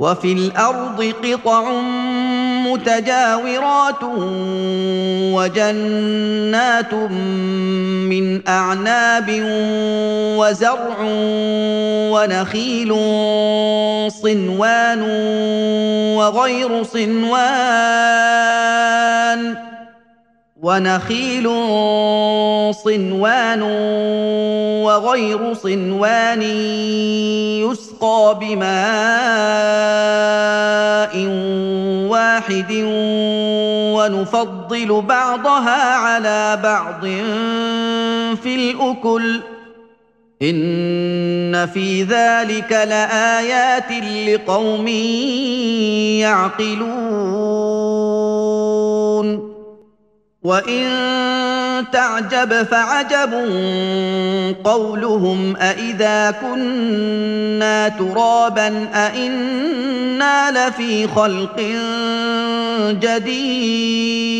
وفي الأرض قطع متجاورات وجنات من أعناب وزرع ونخيل صنوان وغير صنوان ونخيل صنوان وغير صنوان يسقى بماء واحد ونفضل بعضها على بعض في الأكل. إن في ذلك لآيات لقوم يعقلون. وان تعجب فعجب قولهم أإذا كنا ترابا أإنا لفي خلق جديد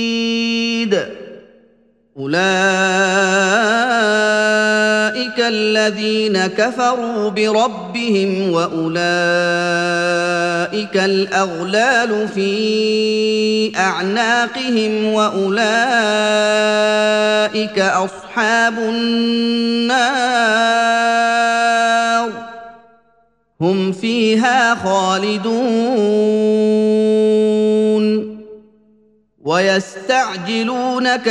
اولئك الذين كفروا بربهم واولئك الاغلال في اعناقهم واولئك اصحاب النار هم فيها خالدون ويستعجلونك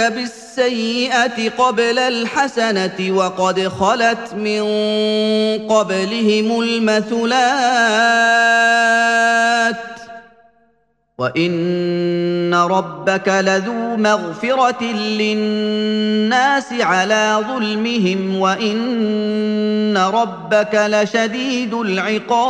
بالسيئه قبل الحسنة وقد خلت من قبلهم المثلات. وإن ربك لذو مغفرة للناس على ظلمهم وإن ربك لشديد العقاب.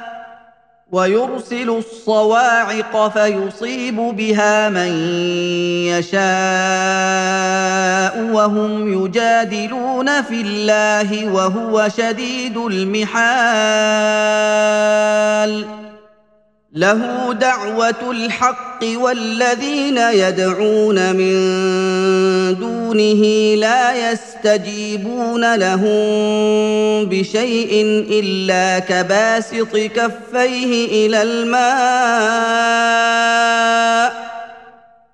ويرسل الصواعق فيصيب بها من يشاء وهم يجادلون في الله وهو شديد المحال. له دعوة الحق والذين يدعون من دونه لا يستجيبون لهم بشيء إلا كباسط كفيه إلى الماء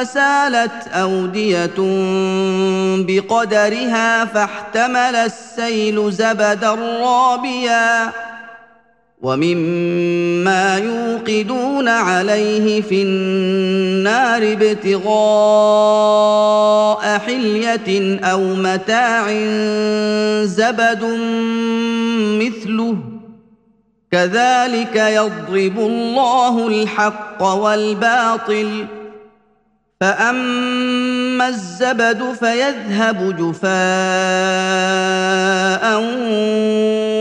فسالت أودية بقدرها فاحتمل السيل زبدا رابيا ومما يوقدون عليه في النار ابتغاء حلية أو متاع زبد مثله. كذلك يضرب الله الحق والباطل. فاما الزبد فيذهب جفاء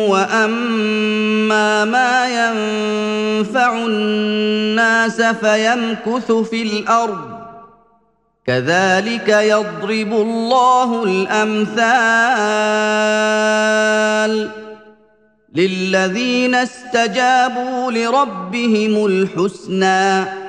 واما ما ينفع الناس فيمكث في الأرض كذلك يضرب الله الامثال للذين استجابوا لربهم الحسنى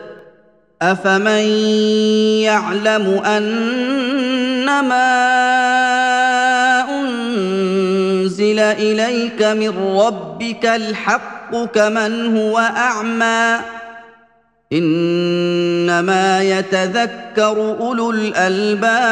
افمن يعلم انما انزل اليك من ربك الحق كمن هو اعمى انما يتذكر اولو الالباب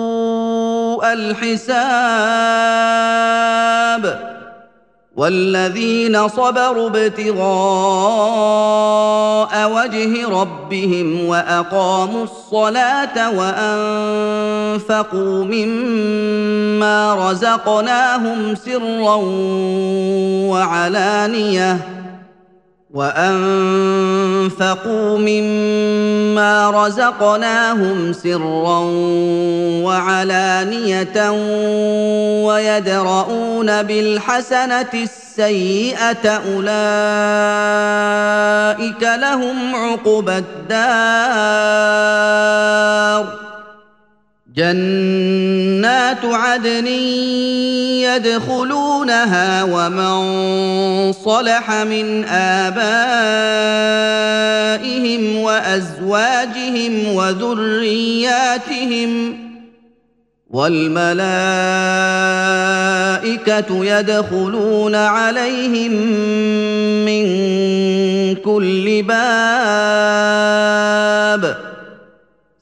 الحساب والذين صبروا ابتغاء وجه ربهم وأقاموا الصلاة وأنفقوا مما رزقناهم سرا وعلانية وأنفقوا مما رزقناهم سرا وعلانية ويدرؤون بالحسنة السيئة أولئك لهم عقبى الدار جنات عدن يدخلونها ومن صلح من آبائهم وأزواجهم وذرياتهم والملائكة يدخلون عليهم من كل باب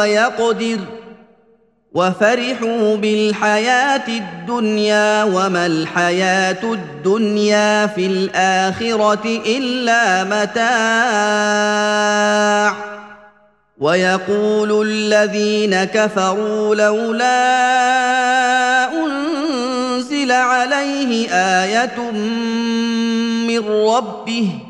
ويقدر وفرحوا بالحياة الدنيا وما الحياة الدنيا في الآخرة إلا متاع. ويقول الذين كفروا لولا أنزل عليه آية من ربه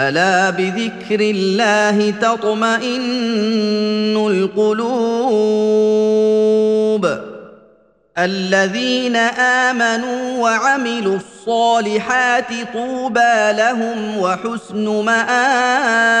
ألا بذكر الله تطمئن القلوب الذين آمنوا وعملوا الصالحات طوبى لهم وحسن مآب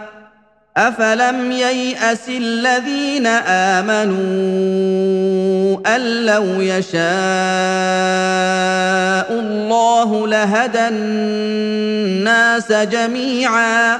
افلم يياس الذين امنوا ان لو يشاء الله لهدى الناس جميعا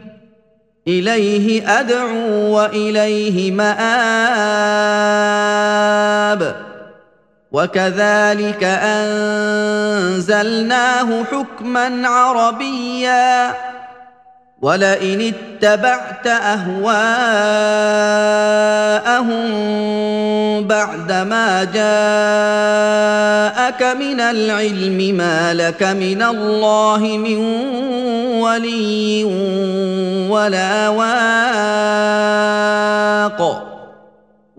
إليه أدعو وإليه مآب. وكذلك أنزلناه حكما عربيا. ولئن اتبعت اهواءهم بعدما جاءك من العلم ما لك من الله من ولي ولا واق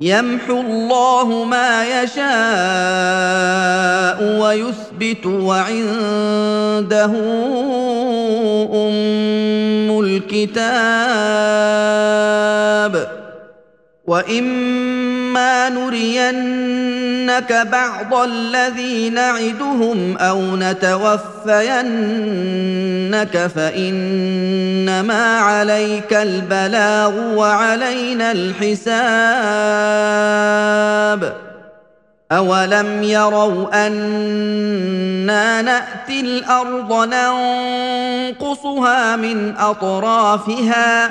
يمحو الله ما يشاء ويثبت وعنده أم الكتاب. وإما اما نرينك بعض الذي نعدهم أو نتوفينك فانما عليك البلاغ وعلينا الحساب اولم يروا أنا ناتي الأرض ننقصها من اطرافها